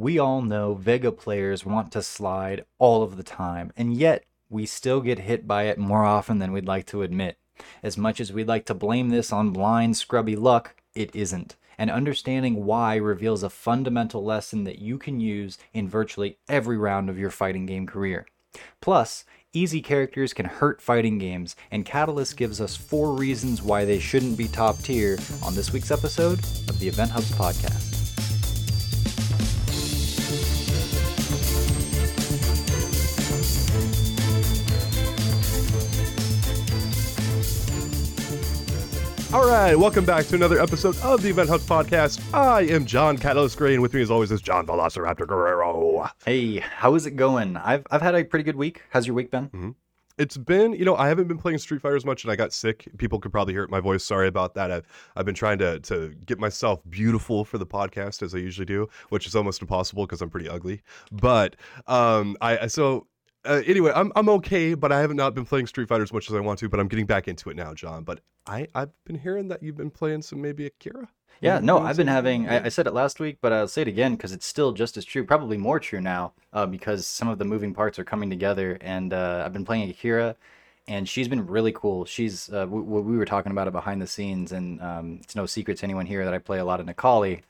We all know Vega players want to slide all of the time, and yet we still get hit by it more often than we'd like to admit. As much as we'd like to blame this on blind, scrubby luck, it isn't. And understanding why reveals a fundamental lesson that you can use in virtually every round of your fighting game career. Plus, easy characters can hurt fighting games, and Catalyst gives us four reasons why they shouldn't be top tier on this week's episode of the Event Hubs podcast. Right, welcome back to another episode of the Event Hubs podcast. I am John Catalyst Gray, and with me, as always, is John Velociraptor Guerrero. Hey, how is it going? I've I've had a pretty good week. How's your week been? Mm-hmm. It's been, you know, I haven't been playing Street Fighter as much, and I got sick. People could probably hear my voice. Sorry about that. I've I've been trying to to get myself beautiful for the podcast as I usually do, which is almost impossible because I'm pretty ugly. But um, I so uh, anyway, I'm I'm okay, but I haven't not been playing Street Fighter as much as I want to. But I'm getting back into it now, John. But I I've been hearing that you've been playing some maybe Akira. Yeah, no, I've been having. I, I, said it last week, but I'll say it again because it's still just as true, probably more true now, uh, because some of the moving parts are coming together. And uh, I've been playing Akira, and she's been really cool. She's uh, we, we were talking about it behind the scenes, and um, it's no secret to anyone here that I play a lot of Necalli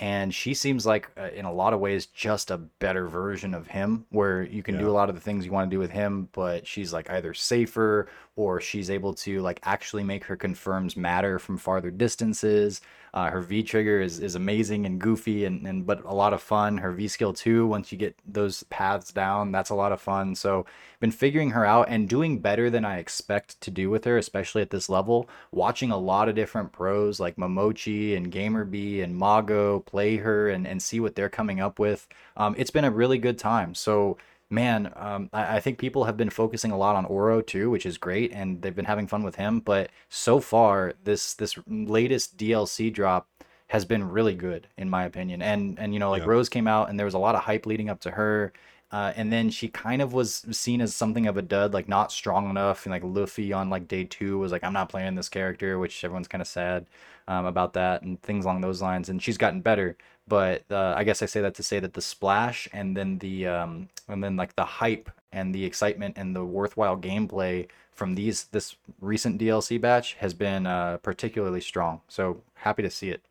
and she seems like uh, in a lot of ways just a better version of him where you can yeah. do a lot of the things you want to do with him but she's like either safer or she's able to like actually make her confirms matter from farther distances uh, her V trigger is, is amazing and goofy and, and but a lot of fun. Her V skill too, once you get those paths down, that's a lot of fun. So been figuring her out and doing better than I expect to do with her, especially at this level. Watching a lot of different pros like Momochi and GamerBee and Mago play her and, and see what they're coming up with. Um, it's been a really good time. So man, um, I, I, think people have been focusing a lot on Oro too, which is great, and they've been having fun with him. But so far, this this latest DLC drop has been really good in my opinion. And and you know, like yeah. Rose came out, and there was a lot of hype leading up to her. Uh, and then she kind of was seen as something of a dud, like not strong enough. And like Luffy on like day two was like, I'm not playing this character, which everyone's kind of sad um, about that and things along those lines. And she's gotten better but uh, I guess I say that to say that the splash and then the um, and then like the hype and the excitement and the worthwhile gameplay from these this recent DLC batch has been uh, particularly strong. So happy to see it.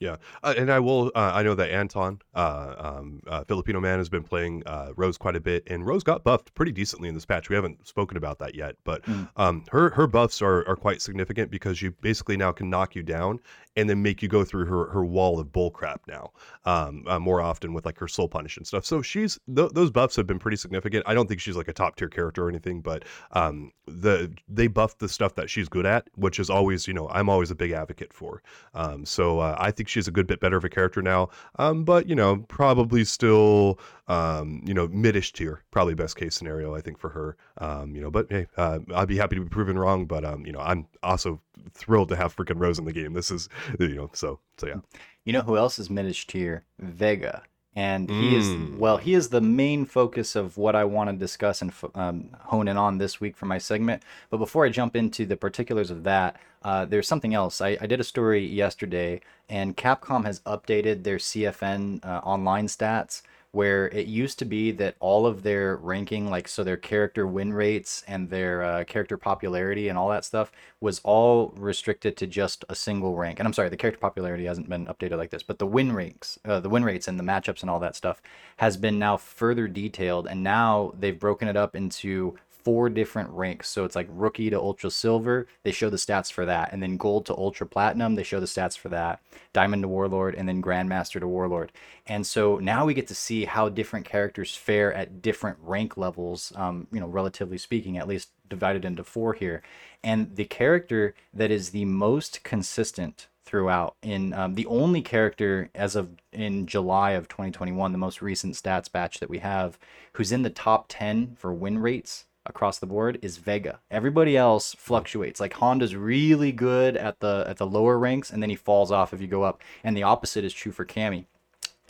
Yeah, uh, and I will. Uh, I know that Anton, uh, um, uh, Filipino man, has been playing uh, Rose quite a bit, and Rose got buffed pretty decently in this patch. We haven't spoken about that yet, but mm. um, her her buffs are, are quite significant because you basically now can knock you down and then make you go through her her wall of bullcrap now, um, uh, more often with like her soul punish and stuff. So she's th- those buffs have been pretty significant. I don't think she's like a top tier character or anything, but um, the they buffed the stuff that she's good at, which is always you know I'm always a big advocate for. Um, so I think she's a good bit better of a character now. Um, but you know, probably still um, you know, midish tier, probably best case scenario, I think for her. Um, you know, but hey, uh, I'd be happy to be proven wrong. But um, you know, I'm also thrilled to have freaking Rose in the game. This is, you know, so so yeah. You know who else is midish tier? Vega and he mm. is well he is the main focus of what i want to discuss and um, hone in on this week for my segment but before i jump into the particulars of that uh, there's something else I, I, did a story yesterday and capcom has updated their cfn uh, online stats where it used to be that all of their ranking, like so their character win rates and their uh, character popularity and all that stuff, was all restricted to just a single rank. And I'm sorry, the character popularity hasn't been updated like this, but the win ranks, uh, the win rates and the matchups and all that stuff has been now further detailed. And now they've broken it up into four different ranks. So it's like rookie to ultra silver, they show the stats for that. And then gold to ultra platinum, they show the stats for that. Diamond to warlord, and then grandmaster to warlord. And so now we get to see how different characters fare at different rank levels, um, you know, relatively speaking, at least divided into four here. And the character that is the most consistent throughout in um, the only character as of in july of 2021 the most recent stats batch that we have who's in the top 10 for win rates across the board is Vega. Everybody else fluctuates. Like Honda's really good at the at the lower ranks, and then he falls off if you go up. And the opposite is true for Cammy.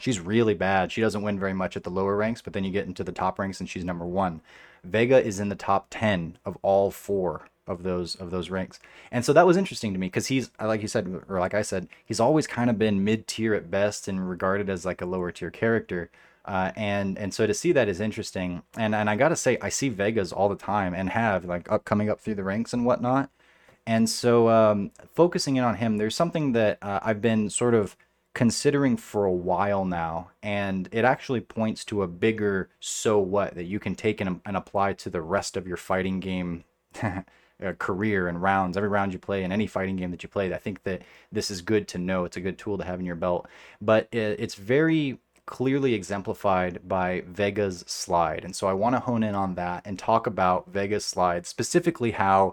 She's really bad. She doesn't win very much at the lower ranks, but then you get into the top ranks and she's number one. Vega is in the top ten of all four of those of those ranks. And so that was interesting to me because he's like you said or like I said, he's always kind of been mid tier at best and regarded as like a lower tier character. Uh, and and so to see that is interesting. And and I gotta say, I see Vegas all the time and have like up coming up through the ranks and whatnot. And so um, focusing in on him, there's something that uh, I've been sort of considering for a while now, and it actually points to a bigger so what that you can take and, and apply to the rest of your fighting game uh, career and rounds, every round you play in any fighting game that you play. I think that this is good to know. It's a good tool to have in your belt, but it, it's very clearly exemplified by Vega's slide. And so I want to hone in on that and talk about Vega's slide, specifically how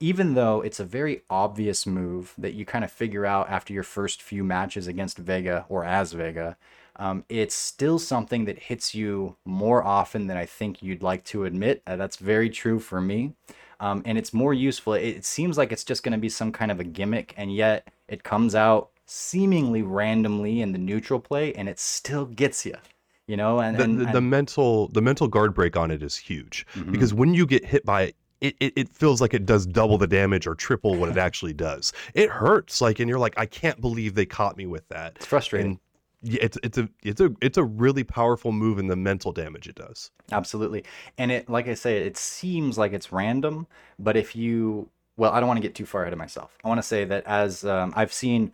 even though it's a very obvious move that you kind of figure out after your first few matches against Vega or as Vega, um, it's still something that hits you more often than I think you'd like to admit. Uh, that's very true for me. Um, and it's more useful. It, it seems like it's just going to be some kind of a gimmick, and yet it comes out seemingly randomly in the neutral play, and it still gets you you know and the, and, the, and, mental the mental guard break on it is huge mm-hmm. because when you get hit by it it, it, it feels like it does double the damage or triple what it actually does. It hurts, like, and you're like, I can't believe they caught me with that. It's frustrating. And yeah, it's it's a it's a it's a really powerful move in the mental damage it does. Absolutely, and it like I say, it seems like it's random, but if you well, I don't want to get too far ahead of myself. I want to say that as um, I've seen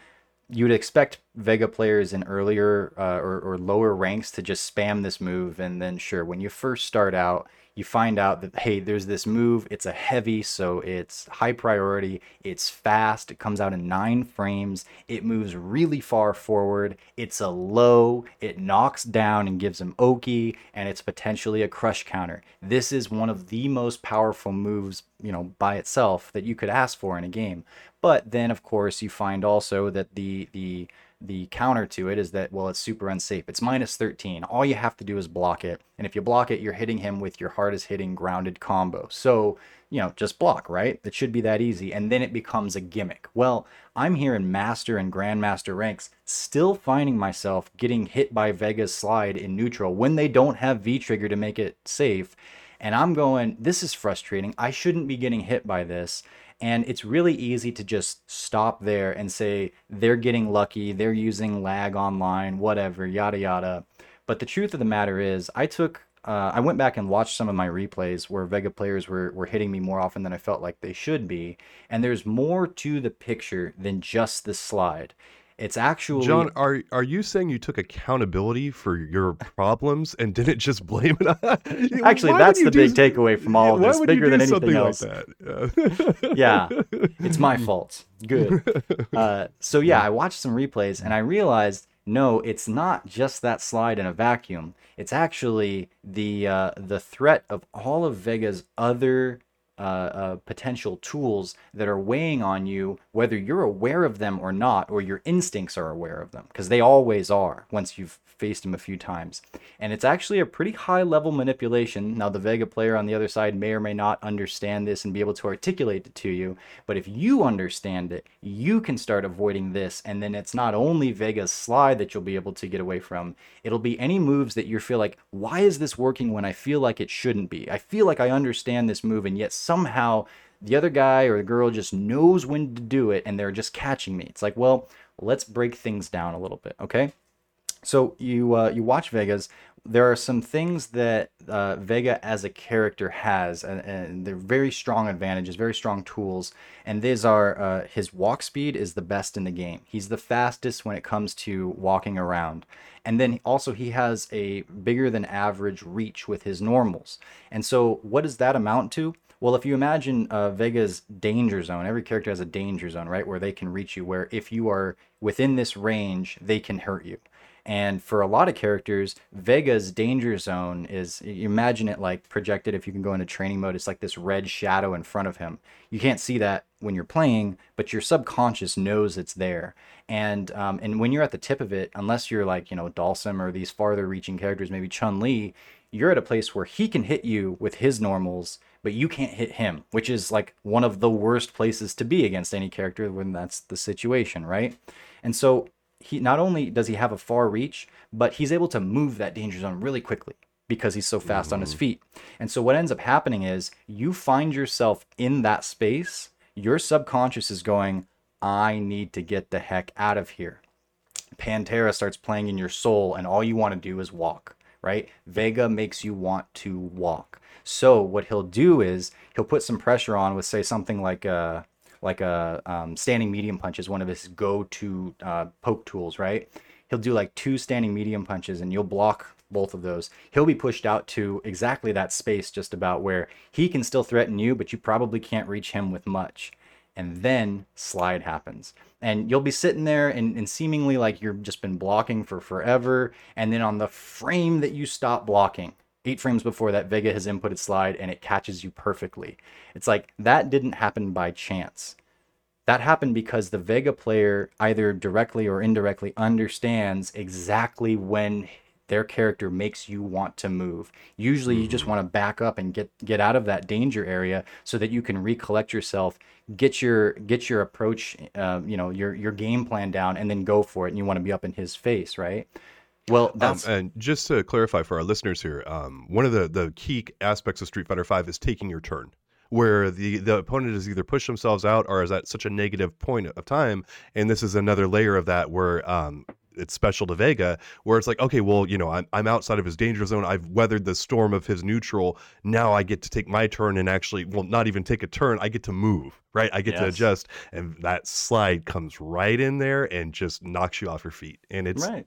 you would expect Vega players in earlier uh, or, or lower ranks to just spam this move, and then sure, when you first start out, you find out that hey there's this move it's a heavy so it's high priority it's fast it comes out in nine frames it moves really far forward it's a low it knocks down and gives him oki and it's potentially a crush counter. This is one of the most powerful moves you know by itself that you could ask for in a game but then of course you find also that the the the counter to it is that well it's super unsafe. It's minus 13 all you have to do is block it. And if you block it you're hitting him with your hardest hitting grounded combo. So you know just block right? It should be that easy. And then it becomes a gimmick. Well i'm here in master and grandmaster ranks still finding myself getting hit by vega's slide in neutral when they don't have v trigger to make it safe. And i'm going this is frustrating. I shouldn't be getting hit by this and it's really easy to just stop there and say they're getting lucky, they're using lag online, whatever, yada yada. But the truth of the matter is, I took uh, I went back and watched some of my replays where Vega players were, were hitting me more often than I felt like they should be. And there's more to the picture than just the slide. It's actually John. Are are you saying you took accountability for your problems and didn't just blame it? on... actually, why that's the big takeaway from all of this. Bigger than anything else. Like yeah. yeah, it's my fault. Good. Uh, so yeah, I watched some replays and I realized no, it's not just that slide in a vacuum. It's actually the uh, the threat of all of Vega's other uh, uh, potential tools that are weighing on you, whether you're aware of them or not, or your instincts are aware of them, because they always are once you've faced him a few times. And it's actually a pretty high level manipulation. Now, the Vega player on the other side may or may not understand this and be able to articulate it to you, but if you understand it, you can start avoiding this. And then it's not only Vega's slide that you'll be able to get away from, it'll be any moves that you feel like, why is this working when I feel like it shouldn't be? I feel like I understand this move, and yet somehow the other guy or the girl just knows when to do it and they're just catching me. It's like, well, let's break things down a little bit, okay? So you uh, you watch Vegas. There are some things that uh, Vega as a character has, and, and, they're very strong advantages, very strong tools. And these are uh, his walk speed is the best in the game. He's the fastest when it comes to walking around. And then also he has a bigger than average reach with his normals. And so what does that amount to? Well, if you imagine uh, Vega's danger zone, every character has a danger zone, right, where they can reach you. Where if you are within this range, they can hurt you. And for a lot of characters, Vega's danger zone is imagine it like projected if you can go into training mode, it's like this red shadow in front of him. You can't see that when you're playing, but your subconscious knows it's there. And um, and when you're at the tip of it, unless you're like, you know, Dhalsim or these farther reaching characters, maybe Chun Li, you're at a place where he can hit you with his normals, but you can't hit him, which is like one of the worst places to be against any character when that's the situation, right? And so he not only does he have a far reach, but he's able to move that danger zone really quickly. because he's so fast mm-hmm. on his mm-hmm. feet. And so what ends up happening is you find yourself in that space, your subconscious is going, I need to get the heck out of here. Pantera starts playing in your soul, and all you want to do is walk, right? Vega makes you want to walk. So what he'll do is he'll put some pressure on with, say, something like a like a um, standing medium punch is one of his go-to uh, poke tools, right? He'll do like two standing medium punches, and you'll block both of those. He'll be pushed out to exactly that space, just about where he can still threaten you, but you probably can't reach him with much and then slide happens and you'll be sitting there and, and seemingly like you've just been blocking for forever and then on the frame that you stop blocking eight frames before that vega has inputted slide and it catches you perfectly it's like that didn't happen by chance that happened because the vega player either directly or indirectly understands exactly when their character makes you want to move. Usually you just mm-hmm. want to back up and get get out of that danger area so that you can recollect yourself, get your get your approach, uh, you know, your your game plan down, and then go for it. And you want to be up in his face, right? Well, um, that's and just to clarify for our listeners here, um, one of the the key aspects of Street Fighter Five is taking your turn where the the opponent has either pushed themselves out or is at such a negative point of time and this is another layer of that where um, it's special to Vega, where it's like, okay, well, you know, I'm, I'm outside of his danger zone. I've weathered the storm of his neutral. Now I get to take my turn and actually, well, not even take a turn. I get to move, right? I get yes. to adjust, and that slide comes right in there and just knocks you off your feet. And it's right,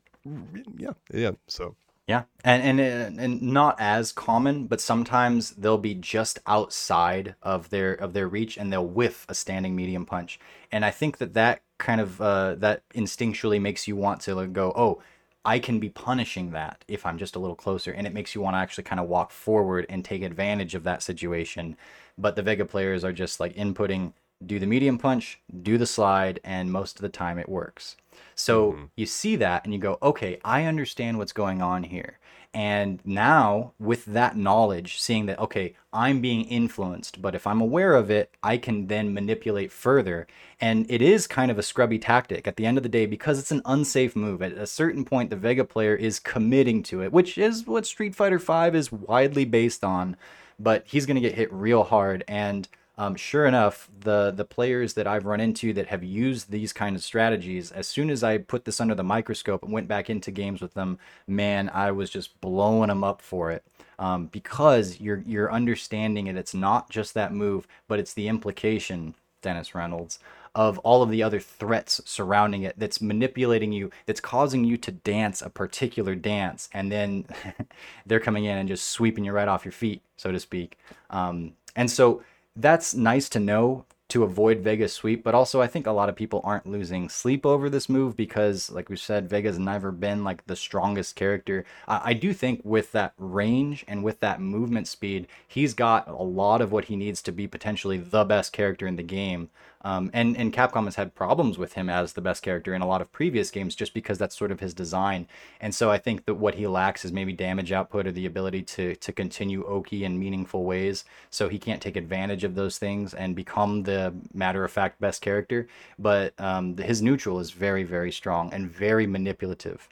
yeah, yeah. So yeah, and and and not as common, but sometimes they'll be just outside of their of their reach, and they'll whiff a standing medium punch. And I think that that kind of uh, that instinctually makes you want to like, go, oh, I can be punishing that if I'm just a little closer, and it makes you want to actually kind of walk forward and take advantage of that situation. But the Vega players are just like inputting, do the medium punch, do the slide, and most of the time it works. So mm-hmm. you see that and you go, okay, I understand what's going on here. And now, with that knowledge, seeing that, okay, I'm being influenced, but if I'm aware of it, I can then manipulate further. And it is kind of a scrubby tactic at the end of the day because it's an unsafe move. At a certain point, the Vega player is committing to it, which is what Street Fighter V is widely based on. But he's going to get hit real hard. And um, sure enough, the the players that I've run into that have used these kind of strategies, as soon as I put this under the microscope and went back into games with them, man, I was just blowing them up for it. Um, because you're you're understanding it. It's not just that move, but it's the implication, Dennis Reynolds, of all of the other threats surrounding it that's manipulating you, that's causing you to dance a particular dance, and then they're coming in and just sweeping you right off your feet, so to speak. Um, and so that's nice to know to avoid Vega's sweep, but also I think a lot of people aren't losing sleep over this move because, like we said, Vega's never been like the strongest character. I, I do think with that range and with that movement speed, he's got a lot of what he needs to be potentially the best character in the game. Um, and and Capcom has had problems with him as the best character in a lot of previous games just because that's sort of his design. And so I think that what he lacks is maybe damage output or the ability to to continue Oki in meaningful ways. So he can't take advantage of those things and become the matter of fact best character. But um, his neutral is very very strong and very manipulative.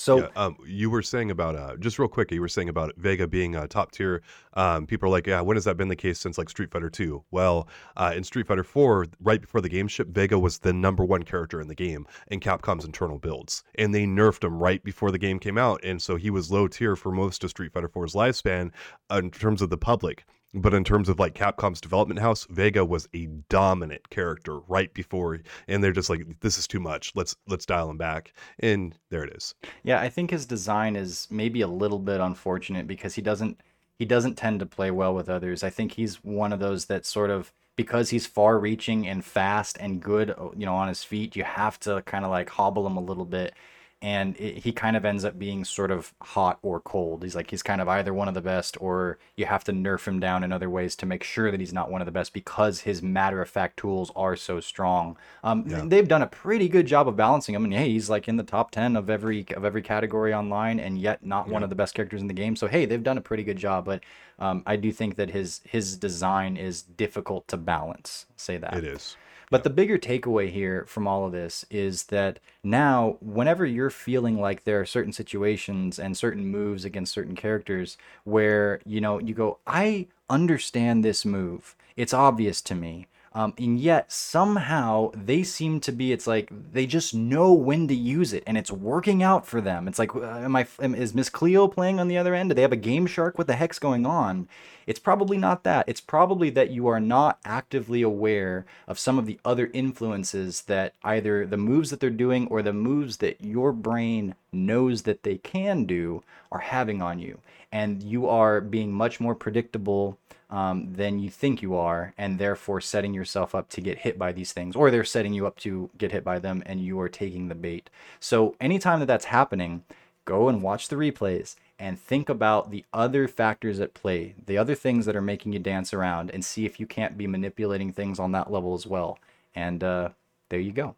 So yeah, um, you were saying about uh, just real quick, you were saying about Vega being uh, top tier. Um, people are like, yeah, when has that been the case since like Street Fighter Two? Well, uh, in Street Fighter Four, right before the game shipped, Vega was the number one character in the game in Capcom's internal builds, and they nerfed him right before the game came out, and so he was low tier for most of Street Fighter 4's lifespan uh, in terms of the public. But in terms of like Capcom's development house, Vega was a dominant character right before, and they're just like, "This is too much. Let's let's dial him back." And there it is. Yeah, I think his design is maybe a little bit unfortunate because he doesn't he doesn't tend to play well with others. I think he's one of those that sort of because he's far reaching and fast and good, you know, on his feet, you have to kind of like hobble him a little bit and it, he kind of ends up being sort of hot or cold. He's like he's kind of either one of the best, or you have to nerf him down in other ways to make sure that he's not one of the best because his matter of fact tools are so strong. Um, yeah. They've done a pretty good job of balancing him, and hey, he's like in the top ten of every of every category online, and yet not yeah. one of the best characters in the game. So hey, they've done a pretty good job, but um, I do think that his his design is difficult to balance. Say that it is. But the bigger takeaway here from all of this is that now, whenever you're feeling like there are certain situations and certain moves against certain characters where, you know, you go, I understand this move, it's obvious to me. Um, and yet somehow they seem to be it's like they just know when to use it and it's working out for them. It's like uh, am i is miss cleo playing on the other end? Do they have a game shark? What the heck's going on? It's probably not that. It's probably that you are not actively aware of some of the other influences that either the moves that they're doing or the moves that your brain knows that they can do are having on you. And you are being much more predictable um, than you think you are, and therefore setting yourself up to get hit by these things, or they're setting you up to get hit by them, and you are taking the bait. So, anytime that that's happening, go and watch the replays and think about the other factors at play, the other things that are making you dance around, and see if you can't be manipulating things on that level as well. And uh, there you go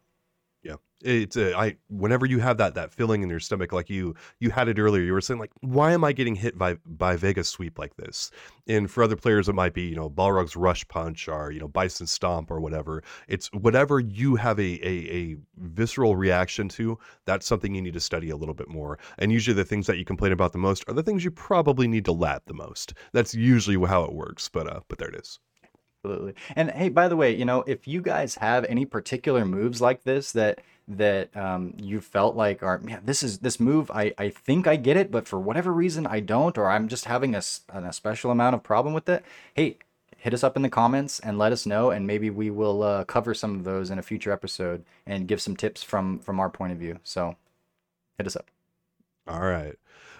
it's a, I whenever you have that that feeling in your stomach like you you had it earlier you were saying like why am I getting hit by by Vega sweep like this? And for other players it might be you know Balrog's rush punch or you know Bison stomp or whatever. It's whatever you have a, a a visceral reaction to that's something you need to study a little bit more. And usually the things that you complain about the most are the things you probably need to lap the most. That's usually how it works but uh but there it is absolutely. And hey by the way you know if you guys have any particular moves like this that that um, you felt like are yeah this is this move I, I think I get it but for whatever reason I don't or I'm just having a, a special amount of problem with it hey hit us up in the comments and let us know and maybe we will uh, cover some of those in a future episode and give some tips from from our point of view. So hit us up. All right.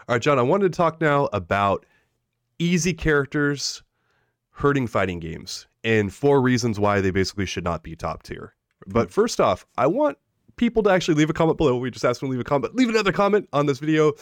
All right John I wanted to talk now about easy characters hurting fighting games and four reasons why they basically should not be top tier but first off, I want people to actually leave a comment below. We just asked them to leave a comment. Leave another comment on this video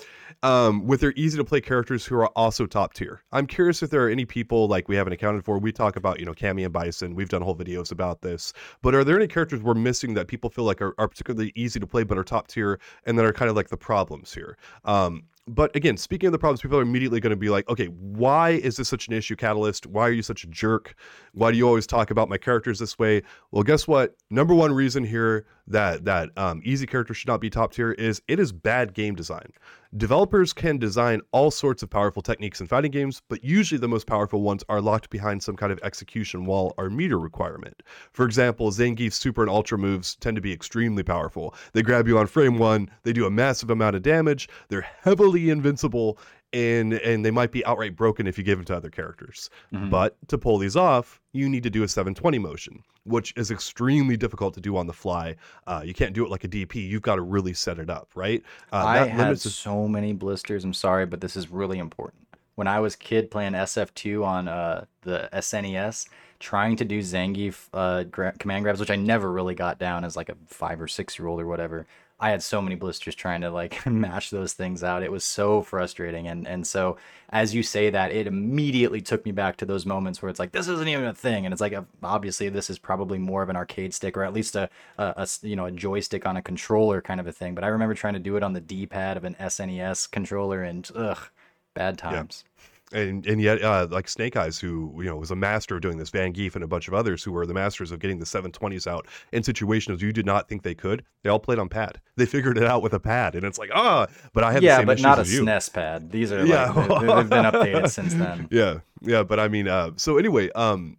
um, with their easy to play characters who are also top tier. I'm curious if there are any people like we haven't accounted for. We talk about, you know, Cammy and Bison. We've done whole videos about this. But are there any characters we're missing that people feel like are, are particularly easy to play but are top tier and that are kind of like the problems here? Um, but again, speaking of the problems, people are immediately going to be like, okay, why is this such an issue, Catalyst? Why are you such a jerk? Why do you always talk about my characters this way? Well, guess what? Number one reason here that that um, easy character should not be top tier is it is bad game design. Developers can design all sorts of powerful techniques in fighting games, but usually the most powerful ones are locked behind some kind of execution wall or meter requirement. For example, Zangief's super and ultra moves tend to be extremely powerful. They grab you on frame one, they do a massive amount of damage, they're heavily invincible, and and they might be outright broken if you give them to other characters. Mm-hmm. But to pull these off, you need to do a 720 motion, which is extremely difficult to do on the fly. Uh, you can't do it like a DP. You've got to really set it up, right? Uh, I had so many blisters. I'm sorry, but this is really important. When I was kid playing SF2 on uh, the SNES, trying to do Zangief uh, gra- command grabs, which I never really got down as like a five or six year old or whatever. I had so many blisters trying to like mash those things out. It was so frustrating. And and so as you say that, it immediately took me back to those moments where it's like this isn't even a thing, and it's like uh, obviously this is probably more of an arcade stick or at least a, a, a you know a joystick on a controller kind of a thing. But I remember trying to do it on the D-pad of an SNES controller, and ugh, bad times. Yeah and and yet uh, like Snake Eyes, who you know was a master of doing this, Vangief and a bunch of others who were the masters of getting the 720s out in situations you did not think they could. They all played on pad. They figured it out with a pad, and it's like ah, but I have the same thing. yeah, but not a SNES pad. These are yeah, like, they've been updated since then. Yeah, yeah, but I mean, uh, so anyway, um,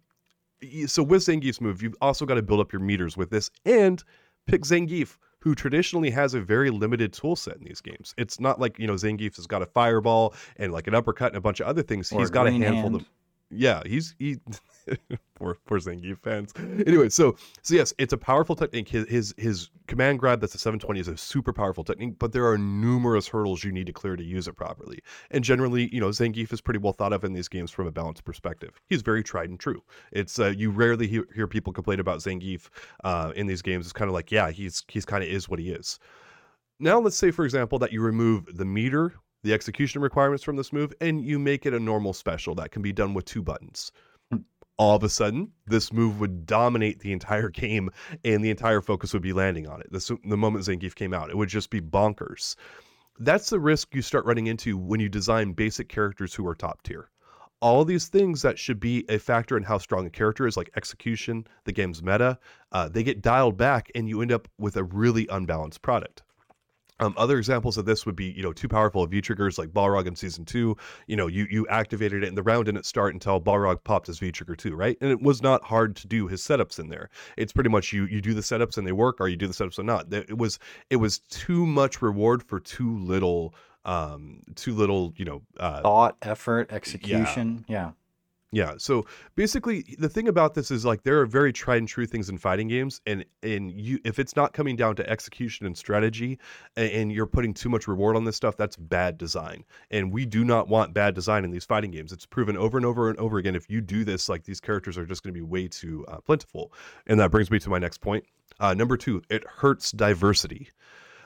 so with Zangief's move, you've also got to build up your meters with this and pick Zangief who traditionally has a very limited tool set in these games. It's not like, you know, Zangief has got a fireball and like an uppercut and a bunch of other things. Or he's got a handful hand. of yeah, he's he poor poor Zangief fans. Anyway, so so yes, it's a powerful technique. His his his command grab that's a 720 is a super powerful technique, but there are numerous hurdles you need to clear to use it properly. And generally, you know, Zangief is pretty well thought of in these games from a balanced perspective. He's very tried and true. It's uh, you rarely hear, hear people complain about Zangief uh, in these games. It's kind of like, yeah, he's he's kind of is what he is. Now, let's say, for example, that you remove the meter the execution requirements from this move, and you make it a normal special that can be done with two buttons. All of a sudden, this move would dominate the entire game, and the entire focus would be landing on it. The moment Zangief came out, it would just be bonkers. That's the risk you start running into when you design basic characters who are top tier all these things that should be a factor in how strong a character is, like execution, the game's meta, uh, they get dialed back, and you end up with a really unbalanced product. Um, other examples of this would be, you know, too powerful of V triggers like Balrog in season two. You know, you you activated it and the round didn't start until Balrog popped his V trigger too, right? And it was not hard to do his setups in there. It's pretty much you you do the setups and they work, or you do the setups or not. It was it was too much reward for too little um too little you know uh thought effort execution yeah. yeah. Yeah. So basically, the thing about this is like there are very tried and true things in fighting games, and and you if it's not coming down to execution and strategy, and, and, you're putting too much reward on this stuff, that's bad design. And we do not want bad design in these fighting games. It's proven over and over and over again. If you do this, like these characters are just going to be way too uh, plentiful. And that brings me to my next point. Uh, number two, it hurts diversity.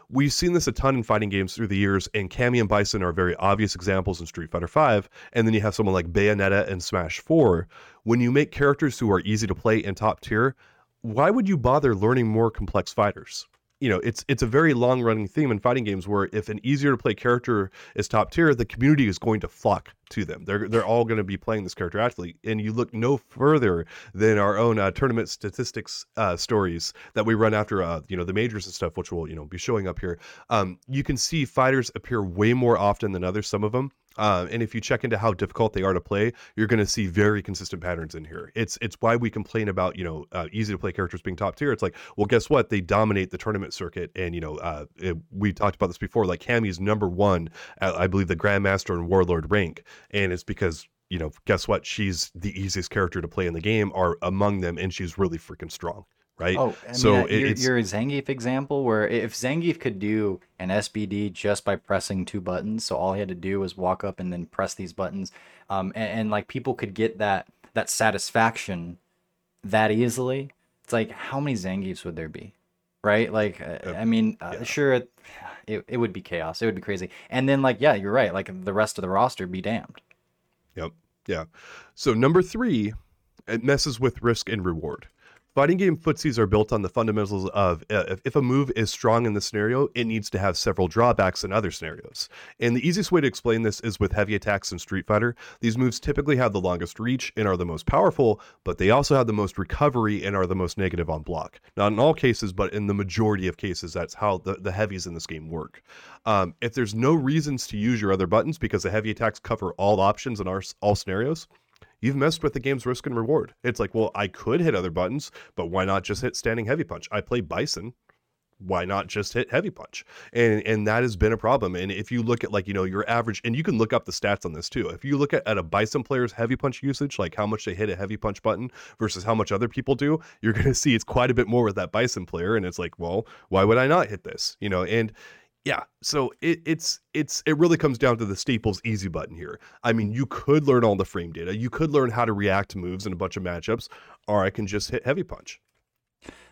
We've seen this a ton in fighting games through the years, and Cammy and Bison are very obvious examples in Street Fighter V. And then you have someone like Bayonetta and Smash 4. When you make characters who are easy to play and top tier, why would you bother learning more complex fighters? you know it's it's a very long running theme in fighting games where if an easier to play character is top tier the community is going to flock to them they're they're all going to be playing this character actively and you look no further than our own uh, tournament statistics uh, stories that we run after uh, you know the majors and stuff which will you know be showing up here um, you can see fighters appear way more often than others some of them uh, and if you check into how difficult they are to play, you're going to see very consistent patterns in here. It's it's why we complain about you know uh, easy to play characters being top tier. It's like, well, guess what? They dominate the tournament circuit, and you know uh, it, we talked about this before. Like Cammy's number one, I believe, the Grandmaster and Warlord rank, and it's because you know, guess what? She's the easiest character to play in the game, are among them, and she's really freaking strong right? Oh, I mean, so uh, your, your Zangief example, where if Zangief could do an SPD just by pressing two buttons, so all he had to do was walk up and then press these buttons, um, and, and like people could get that that satisfaction that easily. It's like how many Zangiefs would there be, right? Like, uh, I mean, uh, yeah. sure, it, it it would be chaos. It would be crazy. And then like, yeah, you're right. Like the rest of the roster be damned. Yep. Yeah. So number three, it messes with risk and reward. Fighting game footsies are built on the fundamentals of uh, if a move is strong in the scenario, it needs to have several drawbacks in other scenarios. And the easiest way to explain this is with heavy attacks in Street Fighter. These moves typically have the longest reach and are the most powerful, but they also have the most recovery and are the most negative on block. Not in all cases, but in the majority of cases, that's how the, the heavies in this game work. Um, if there's no reasons to use your other buttons because the heavy attacks cover all options in our, all scenarios, you've messed with the game's risk and reward. It's like, well, I could hit other buttons, but why not just hit standing heavy punch? I play Bison. Why not just hit heavy punch? And and that has been a problem. And if you look at like, you know, your average and you can look up the stats on this too. If you look at, at a Bison player's heavy punch usage, like how much they hit a heavy punch button versus how much other people do, you're gonna see it's quite a bit more with that Bison player. And it's like, well, why would I not hit this? You know, and yeah, so it, it's it's it really comes down to the Staples easy button here. I mean, you could learn all the frame data, you could learn how to react to moves in a bunch of matchups, or I can just hit heavy punch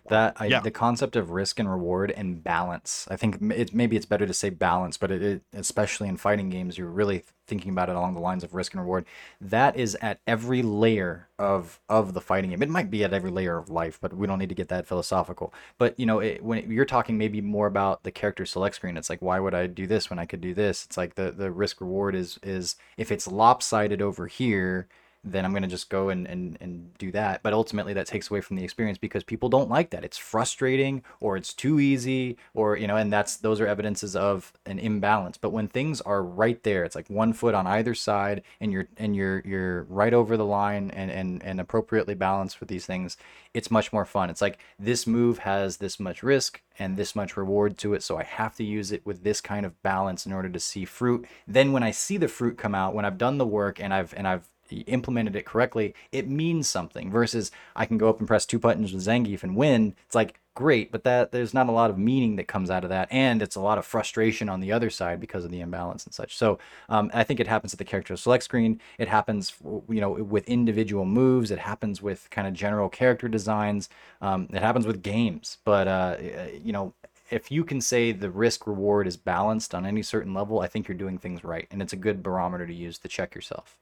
that I, yeah. the concept of risk and reward and balance i think it, maybe it's better to say balance but it, it, especially in fighting games you're really thinking about it along the lines of risk and reward. That is at every layer of of the fighting game. It might be at every layer of life but we don't need to get that philosophical. But you know it, when you're talking maybe more about the character select screen it's like why would i do this when i could do this? It's like the the risk reward is is if it's lopsided over here then I'm going to just go and, and, and do that. But ultimately, that takes away from the experience because people don't like that. It's frustrating or it's too easy or, you know, and that's those are evidences of an imbalance. But when things are right there, it's like one foot on either side and you're and you're you're right over the line and, and, and appropriately balanced with these things, it's much more fun. It's like this move has this much risk and this much reward to it, so I have to use it with this kind of balance in order to see fruit. Then when I see the fruit come out, when I've done the work and I've and I've implemented it correctly, it means something. Versus I can go up and press two buttons with Zangief and win. It's like great, but that there's not a lot of meaning that comes out of that, and it's a lot of frustration on the other side because of the imbalance and such. So um, I think it happens at the character select screen. It happens, you know, with individual moves. It happens with kind of general character designs. Um, it happens with games. But uh, you know, if you can say the risk reward is balanced on any certain level, I think you're doing things right, and it's a good barometer to use to check yourself.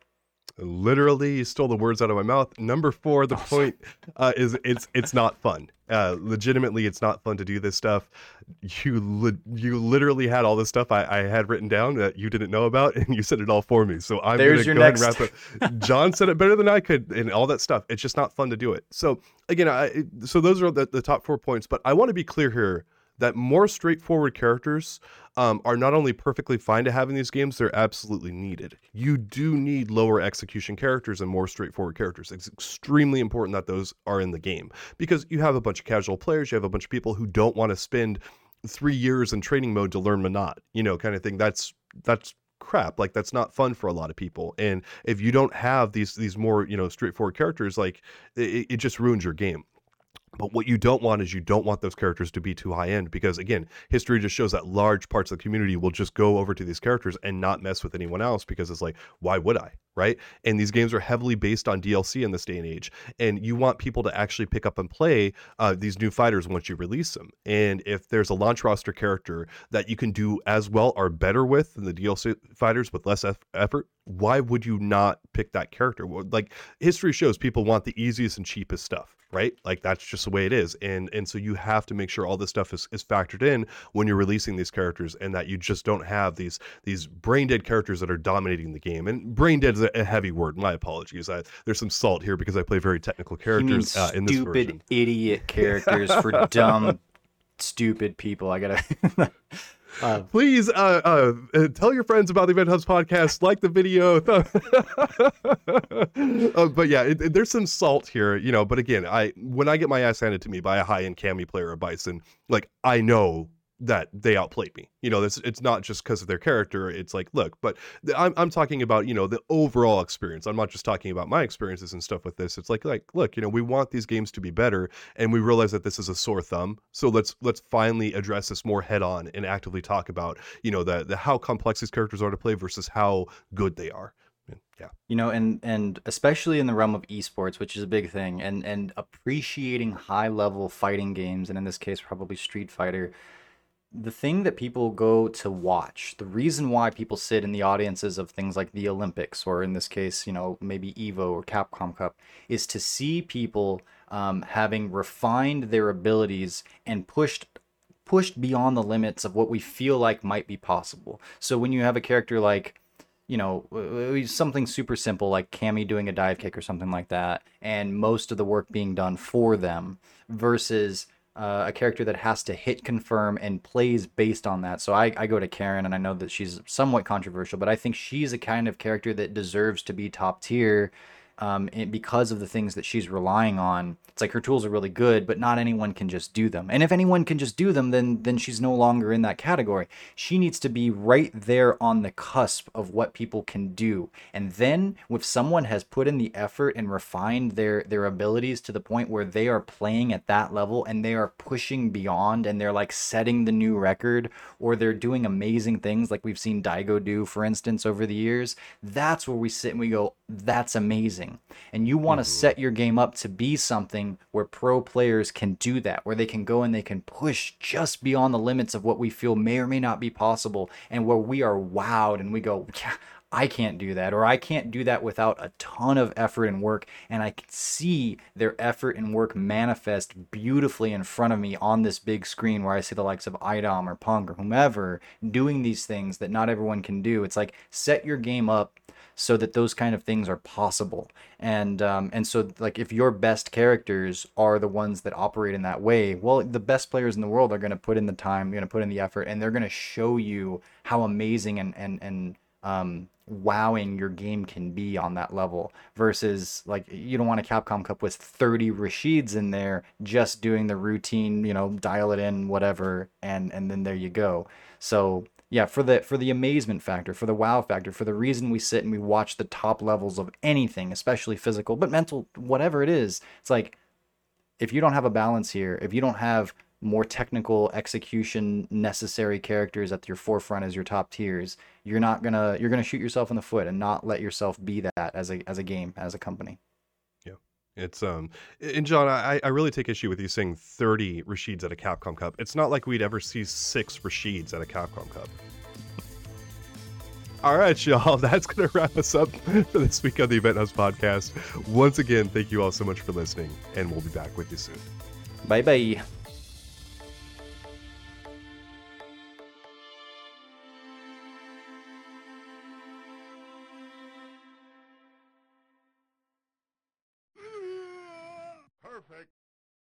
Literally, you stole the words out of my mouth. Number four, the point uh, is it's it's not fun. Uh, legitimately, it's not fun to do this stuff. You li- you literally had all this stuff I, I had written down that you didn't know about, and you said it all for me. So I'm There's gonna your go next. and wrap up. John said it better than I could, and all that stuff. It's just not fun to do it. So again, I so those are the, the top four points. But I want to be clear here that more straightforward characters um, are not only perfectly fine to have in these games, they're absolutely needed. You do need lower execution characters and more straightforward characters. It's extremely important that those are in the game because you have a bunch of casual players, you have a bunch of people who don't want to spend three years in training mode to learn Menat, you know, kind of thing. That's that's crap like that's not fun for a lot of people and if you don't have these these more you know straightforward characters like it, it just ruins your game but what you don't want is you don't want those characters to be too high end because again, history just shows that large parts of the community will just go over to these characters and not mess with anyone else because it's like, why would I? Right. And these games are heavily based on DLC in this day and age. And you want people to actually pick up and play uh, these new fighters once you release them. And if there's a launch roster character that you can do as well or better with than the DLC fighters with less eff- effort, why would you not pick that character? Like history shows people want the easiest and cheapest stuff right like that's just the way it is and and so you have to make sure all this stuff is, is factored in when you're releasing these characters and that you just don't have these these brain dead characters that are dominating the game and brain dead is a, a heavy word my apologies I, there's some salt here because i play very technical characters uh, in this stupid version idiot characters for dumb, stupid people. I gotta. uh, please uh, uh, uh, tell your friends about the event hubs podcast. Like the video. Uh, but yeah it, it- there's some salt here you know but again i when i get my ass handed to me by a high-end Cammy player of bison like i know that they outplayed me. You know this it's not just because of their character it's like look but I'm, I'm talking about you know the overall experience. I'm not just talking about my experiences and stuff with this. It's like like look you know we want these games to be better and we realize that this is a sore thumb so let's let's finally address this more head on and actively talk about you know the, the how complex these characters are to play versus how good they are. Yeah. You know and and especially in the realm of esports which is a big thing and and appreciating high level fighting games and in this case probably street fighter the thing that people go to watch the reason why people sit in the audiences of things like the olympics or in this case you know maybe evo or capcom cup is to see people um, having refined their abilities and pushed pushed beyond the limits of what we feel like might be possible. So when you have a character like you know, w- w- something super simple like Cammy doing a dive kick or something like that, and most of the work being done for them versus uh, a character that has to hit confirm and plays based on that. So I, I go to Karin, and I know that she's somewhat controversial, but I think she's a kind of character that deserves to be top tier um, and because of the things that she's relying on. It's like her tools are really good, but not anyone can just do them. And if anyone can just do them, then then she's no longer in that category. She needs to be right there on the cusp of what people can do. And then if someone has put in the effort and refined their their abilities to the point where they are playing at that level and they are pushing beyond and they're like setting the new record or they're doing amazing things like we've seen Daigo do for instance over the years, that's where we sit and we go, that's amazing. And you want to mm-hmm. set your game up to be something where pro players can do that, where they can go and they can push just beyond the limits of what we feel may or may not be possible, and where we are wowed and we go, yeah, I can't do that, or I can't do that without a ton of effort and work. And I can see their effort and work manifest beautifully in front of me on this big screen where I see the likes of iDom or Punk or whomever doing these things that not everyone can do. It's like set your game up so that those kind of things are possible and um, and so like if your best characters are the ones that operate in that way well the best players in the world are going to put in the time going to put in the effort and they're going to show you how amazing and and and um, wowing your game can be on that level versus like you don't want a Capcom Cup with 30 Rashids in there just doing the routine, you know, dial it in, whatever, and and then there you go. So yeah, for the for the amazement factor, for the wow factor, for the reason we sit and we watch the top levels of anything, especially physical, but mental, whatever it is, it's like if you don't have a balance here, if you don't have more technical execution necessary characters at your forefront as your top tiers, you're not gonna you're gonna shoot yourself in the foot and not let yourself be that as a as a game as a company. It's um and John, I, I really take issue with you saying 30 Rashids at a Capcom Cup. It's not like we'd ever see six Rashids at a Capcom Cup. All right, y'all. That's going to wrap us up for this week on the Event Hubs podcast. Once again, thank you all so much for listening, and we'll be back with you soon. Bye bye.